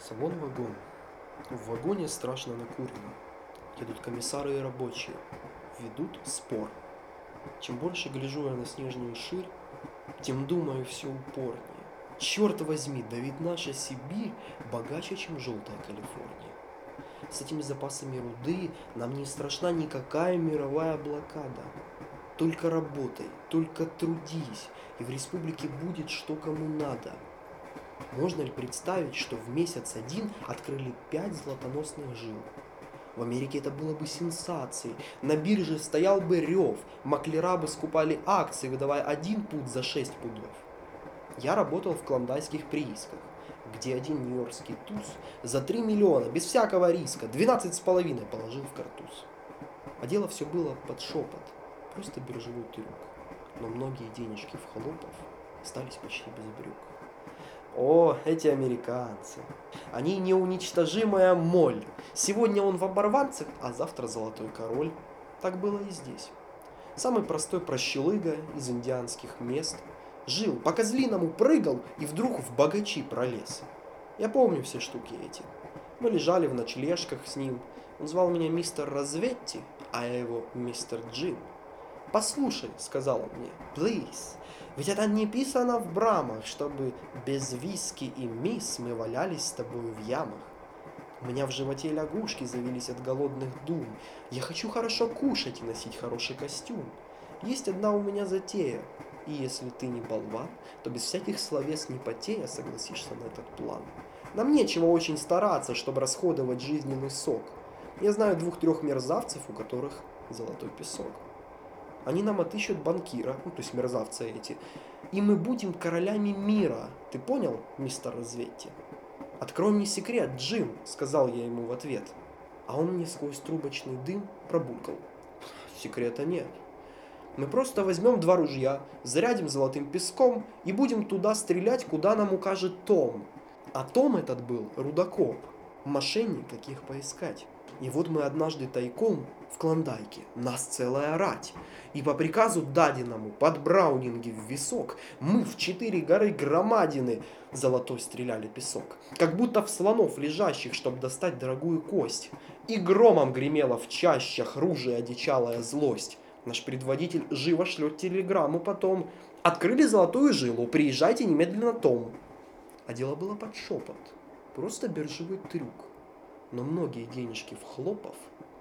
Салон-вагон. В вагоне страшно накурено. Едут комиссары и рабочие. Ведут спор. Чем больше гляжу я на снежную ширь, тем думаю все упорнее. Черт возьми, да ведь наша Сибирь богаче, чем желтая Калифорния. С этими запасами руды нам не страшна никакая мировая блокада. Только работай, только трудись, и в республике будет что кому надо. Можно ли представить, что в месяц один открыли пять золотоносных жил? В Америке это было бы сенсацией. На бирже стоял бы рев, маклера бы скупали акции, выдавая один пуд за шесть пудов. Я работал в клондайских приисках, где один нью-йоркский туз за 3 миллиона, без всякого риска, 12 с половиной положил в картуз. А дело все было под шепот, просто биржевой трюк. Но многие денежки в холопов остались почти без брюк. О, эти американцы. Они неуничтожимая моль. Сегодня он в оборванцах, а завтра золотой король. Так было и здесь. Самый простой прощелыга из индианских мест. Жил, по козлиному прыгал и вдруг в богачи пролез. Я помню все штуки эти. Мы лежали в ночлежках с ним. Он звал меня мистер Разветти, а я его мистер Джим. «Послушай», — сказал он мне, — «please, ведь это не писано в брамах, чтобы без виски и мисс мы валялись с тобой в ямах. У меня в животе лягушки завелись от голодных дум. Я хочу хорошо кушать и носить хороший костюм. Есть одна у меня затея. И если ты не болван, то без всяких словес не потея согласишься на этот план. Нам нечего очень стараться, чтобы расходовать жизненный сок. Я знаю двух-трех мерзавцев, у которых золотой песок. Они нам отыщут банкира, ну, то есть мерзавцы эти, и мы будем королями мира. Ты понял, мистер Разветти? Открой мне секрет, Джим, сказал я ему в ответ. А он мне сквозь трубочный дым пробулькал. Секрета нет. Мы просто возьмем два ружья, зарядим золотым песком и будем туда стрелять, куда нам укажет Том. А Том этот был рудокоп, мошенник, каких поискать. И вот мы однажды тайком в Клондайке, нас целая рать. И по приказу даденому под Браунинги в висок мы в четыре горы громадины золотой стреляли песок. Как будто в слонов лежащих, чтобы достать дорогую кость. И громом гремела в чащах ружья одичалая злость. Наш предводитель живо шлет телеграмму потом. Открыли золотую жилу, приезжайте немедленно Том. А дело было под шепот. Просто биржевой трюк. Но многие денежки в хлопов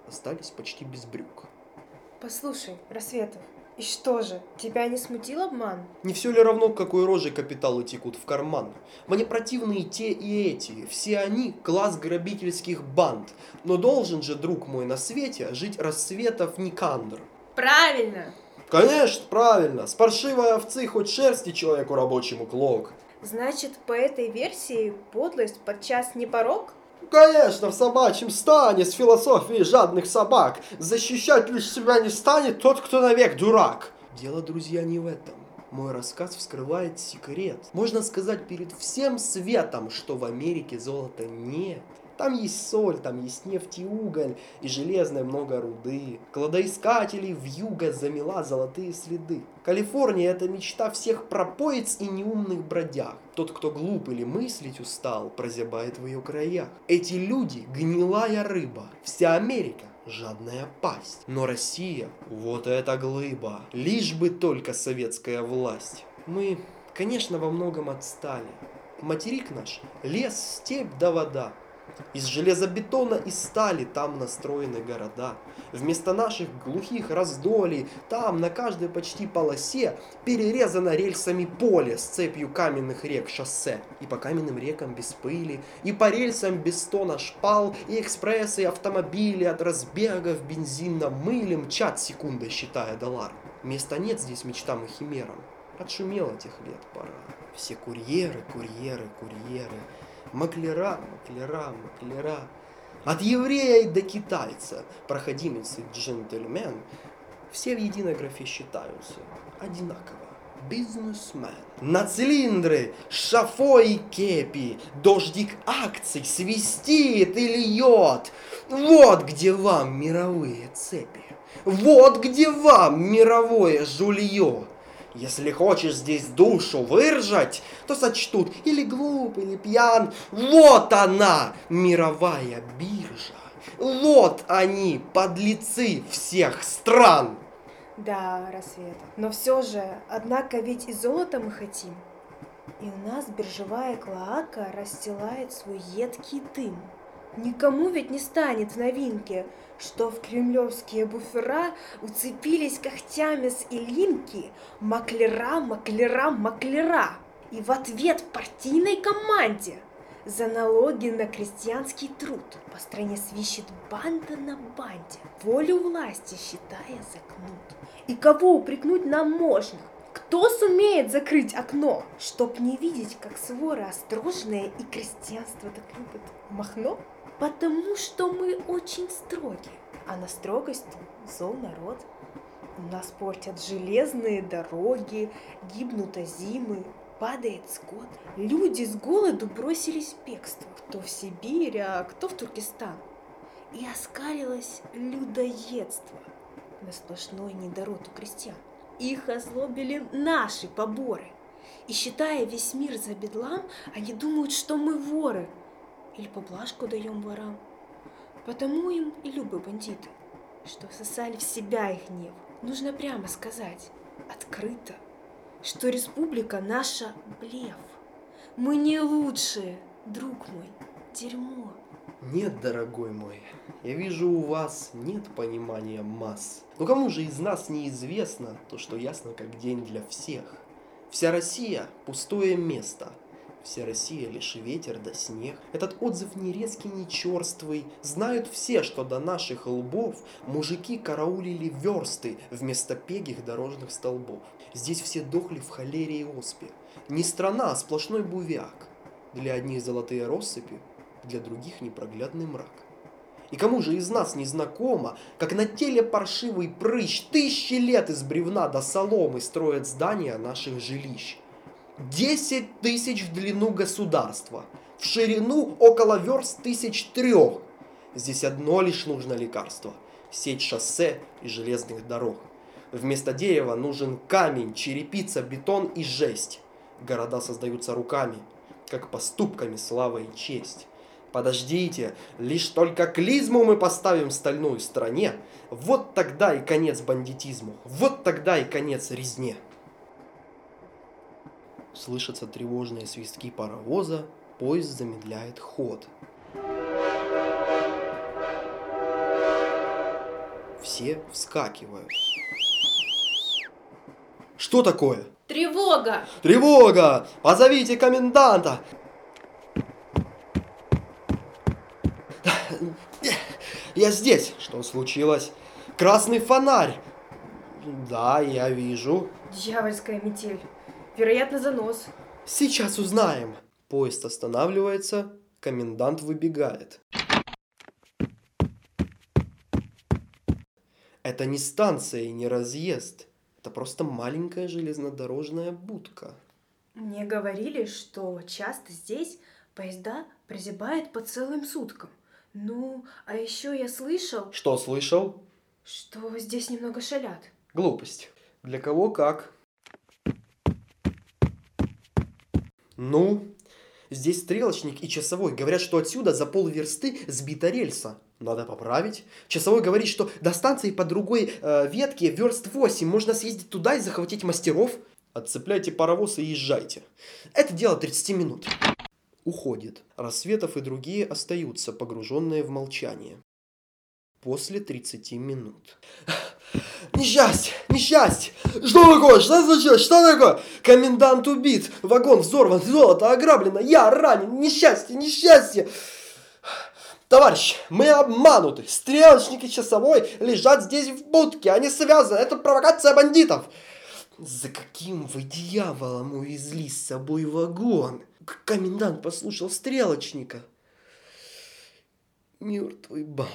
остались почти без брюк. Послушай, Рассветов, и что же, тебя не смутил обман? Не все ли равно, какой рожей капиталы текут в карман? Мне противны и те, и эти. Все они класс грабительских банд. Но должен же, друг мой, на свете жить Рассветов Никандр. Правильно! Конечно, правильно. С паршивой овцы хоть шерсти человеку рабочему клок. Значит, по этой версии подлость подчас не порог? Конечно, в собачьем стане с философией жадных собак. Защищать лишь себя не станет тот, кто навек дурак. Дело, друзья, не в этом. Мой рассказ вскрывает секрет. Можно сказать перед всем светом, что в Америке золота нет. Там есть соль, там есть нефть и уголь, и железное много руды. Кладоискателей в юго замела золотые следы. Калифорния – это мечта всех пропоиц и неумных бродяг. Тот, кто глуп или мыслить устал, прозябает в ее краях. Эти люди – гнилая рыба. Вся Америка жадная пасть. Но Россия – вот эта глыба. Лишь бы только советская власть. Мы, конечно, во многом отстали. Материк наш – лес, степь да вода. Из железобетона и стали там настроены города. Вместо наших глухих раздолей, там на каждой почти полосе перерезано рельсами поле с цепью каменных рек шоссе. И по каменным рекам без пыли, и по рельсам без стона шпал, и экспрессы, и автомобили от разбегов бензином мыли мчат секундой, считая доллар. Места нет здесь мечтам и химерам. Отшумело тех лет пора. Все курьеры, курьеры, курьеры. Маклера, маклера, маклера. От еврея до китайца, проходимец и джентльмен, все в единой графе считаются одинаково. Бизнесмен. На цилиндры, шафо и кепи, дождик акций свистит и льет. Вот где вам мировые цепи. Вот где вам мировое жулье. Если хочешь здесь душу выражать, то сочтут или глуп, или пьян. Вот она, мировая биржа. Вот они, подлецы всех стран. Да, рассвет. Но все же, однако ведь и золото мы хотим. И у нас биржевая клоака расстилает свой едкий дым. Никому ведь не станет в новинке, что в кремлевские буфера уцепились когтями с Илинки маклера, маклера, маклера. И в ответ партийной команде за налоги на крестьянский труд по стране свищет банда на банде, волю власти считая закнут. И кого упрекнуть нам можно? Кто сумеет закрыть окно, чтоб не видеть, как свора острожная и крестьянство так любит Махно? Потому что мы очень строги, а на строгость зол народ. Нас портят железные дороги, гибнут озимы, падает скот. Люди с голоду бросились в бегство, кто в Сибирь, а кто в Туркестан. И оскалилось людоедство на сплошной недород у крестьян. Их озлобили наши поборы. И считая весь мир за бедлам, они думают, что мы воры – или поблажку даем ворам. Потому им и любы бандиты, что сосали в себя их гнев. Нужно прямо сказать, открыто, что республика наша блеф. Мы не лучшие, друг мой, дерьмо. Нет, дорогой мой, я вижу у вас нет понимания масс. Но кому же из нас неизвестно то, что ясно как день для всех? Вся Россия – пустое место – Вся Россия лишь ветер да снег. Этот отзыв не резкий, не черствый. Знают все, что до наших лбов мужики караулили версты вместо пегих дорожных столбов. Здесь все дохли в холере и оспе. Не страна, а сплошной бувяк. Для одних золотые россыпи, для других непроглядный мрак. И кому же из нас не знакомо, как на теле паршивый прыщ тысячи лет из бревна до соломы строят здания наших жилищ. 10 тысяч в длину государства, в ширину около верст тысяч трех. Здесь одно лишь нужно лекарство – сеть шоссе и железных дорог. Вместо дерева нужен камень, черепица, бетон и жесть. Города создаются руками, как поступками слава и честь. Подождите, лишь только клизму мы поставим стальную стране, вот тогда и конец бандитизму, вот тогда и конец резне. Слышатся тревожные свистки паровоза, поезд замедляет ход. Все вскакивают. Что такое? Тревога! Тревога! Позовите коменданта! Я здесь. Что случилось? Красный фонарь. Да, я вижу. Дьявольская метель. Вероятно, занос. Сейчас узнаем. Поезд останавливается, комендант выбегает. Это не станция и не разъезд. Это просто маленькая железнодорожная будка. Мне говорили, что часто здесь поезда прозябают по целым суткам. Ну, а еще я слышал... Что слышал? Что здесь немного шалят. Глупость. Для кого как. Ну, здесь стрелочник и часовой говорят, что отсюда за полверсты сбита рельса. Надо поправить. Часовой говорит, что до станции по другой э, ветке верст 8 можно съездить туда и захватить мастеров. Отцепляйте паровоз и езжайте. Это дело 30 минут. Уходит. Рассветов и другие остаются, погруженные в молчание. После 30 минут. Несчастье! Несчастье! Что такое? Что случилось? Что такое? Комендант убит, вагон взорван, золото ограблено, я ранен, несчастье, несчастье! Товарищ, мы обмануты. Стрелочник и часовой лежат здесь в будке. Они связаны. Это провокация бандитов. За каким вы дьяволом увезли с собой вагон? Комендант послушал стрелочника. Мертвый болван.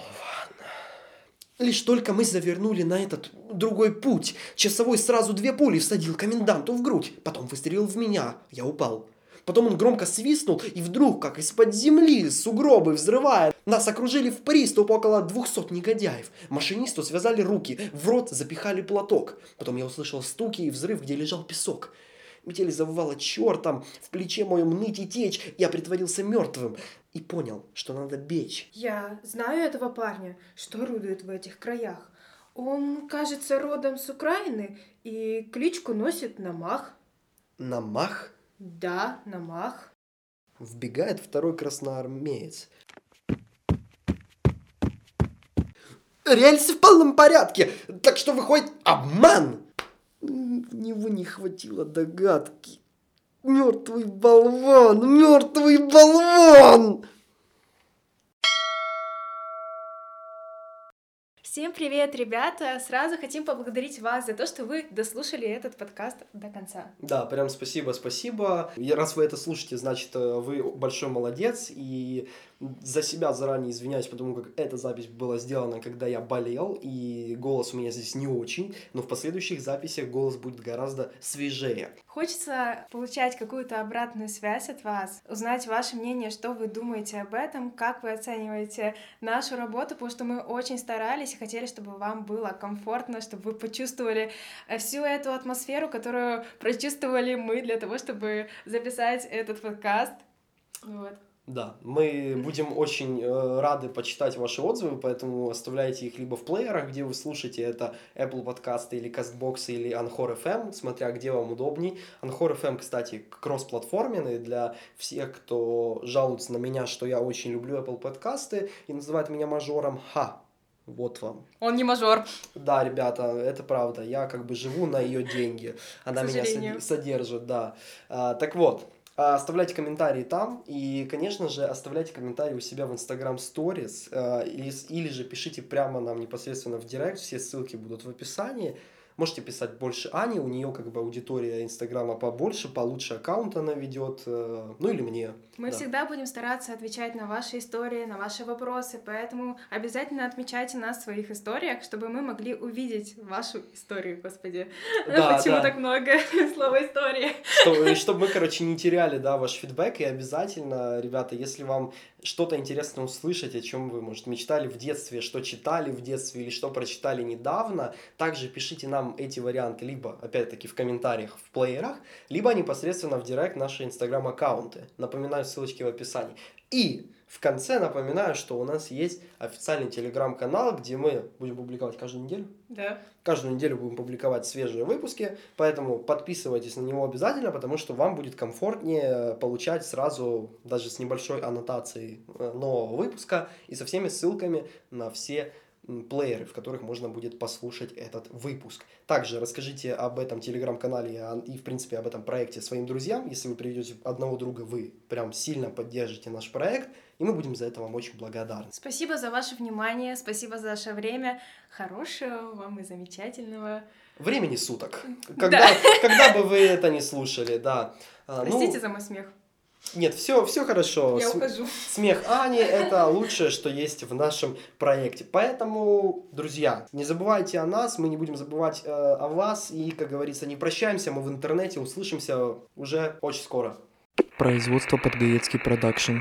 Лишь только мы завернули на этот другой путь, часовой сразу две пули всадил коменданту в грудь, потом выстрелил в меня, я упал. Потом он громко свистнул, и вдруг, как из-под земли, сугробы взрывая, нас окружили в приступ около 200 негодяев. Машинисту связали руки, в рот запихали платок. Потом я услышал стуки и взрыв, где лежал песок. Метель завывала чертом, в плече моем ныть и течь. Я притворился мертвым и понял, что надо бечь. Я знаю этого парня, что орудует в этих краях. Он, кажется, родом с Украины и кличку носит Намах. Намах Да, Намах. вбегает второй красноармеец. Рельсы в полном порядке, так что выходит обман. В него не хватило догадки. Мертвый болван, мертвый болван! Всем привет, ребята! Сразу хотим поблагодарить вас за то, что вы дослушали этот подкаст до конца. Да, прям спасибо, спасибо. И раз вы это слушаете, значит, э, вы большой молодец. И за себя заранее извиняюсь, потому как эта запись была сделана, когда я болел, и голос у меня здесь не очень, но в последующих записях голос будет гораздо свежее. Хочется получать какую-то обратную связь от вас, узнать ваше мнение, что вы думаете об этом, как вы оцениваете нашу работу, потому что мы очень старались и хотели, чтобы вам было комфортно, чтобы вы почувствовали э, всю эту атмосферу, которую прочувствовали мы для того, чтобы записать этот подкаст. Вот. Да, мы будем очень э, рады почитать ваши отзывы, поэтому оставляйте их либо в плеерах, где вы слушаете, это Apple подкасты или CastBox или Anchor FM, смотря где вам удобней. Anchor FM, кстати, кроссплатформенный для всех, кто жалуется на меня, что я очень люблю Apple подкасты и называет меня мажором. Ха, вот вам. Он не мажор. Да, ребята, это правда. Я как бы живу на ее деньги. Она меня содержит, да. А, так вот, оставляйте комментарии там. И, конечно же, оставляйте комментарии у себя в Instagram Stories. или, с- или же пишите прямо нам непосредственно в директ. Все ссылки будут в описании. Можете писать больше Ани, у нее как бы аудитория Инстаграма побольше, получше аккаунт она ведет, э, ну или мне. Мы Да. всегда будем стараться отвечать на ваши истории, на ваши вопросы, поэтому обязательно отмечайте нас в своих историях, чтобы мы могли увидеть вашу историю, господи. Да, Почему да. так много слова истории? чтобы мы, короче, не теряли, да, ваш фидбэк, и обязательно, ребята, если вам что-то интересно услышать, о чем вы, может, мечтали в детстве, что читали в детстве или что прочитали недавно, также пишите нам эти варианты либо, опять-таки, в комментариях в плеерах, либо непосредственно в директ наши инстаграм-аккаунты. Напоминаю, ссылочки в описании. И в конце напоминаю, что у нас есть официальный телеграм-канал, где мы будем публиковать каждую неделю. Да. Каждую неделю будем публиковать свежие выпуски, поэтому подписывайтесь на него обязательно, потому что вам будет комфортнее получать сразу, даже с небольшой аннотацией э, нового выпуска и со всеми ссылками на все плееры, в которых можно будет послушать этот выпуск. Также расскажите об этом телеграм-канале и, в принципе, об этом проекте своим друзьям. Если вы приведете одного друга, вы прям сильно поддержите наш проект, и мы будем за это вам очень благодарны. Спасибо за ваше внимание, спасибо за ваше время. Хорошего вам и замечательного. Времени суток. Когда, когда бы вы это не слушали, да. А, ну, Простите за мой смех. Нет, все, все хорошо. Я См- ухожу. Смех Ани – это лучшее, что есть в нашем проекте. Поэтому, друзья, не забывайте о нас, мы не будем забывать э, о вас. И, как говорится, не прощаемся, мы в интернете услышимся уже очень скоро. Производство Подгаецкий продакшн.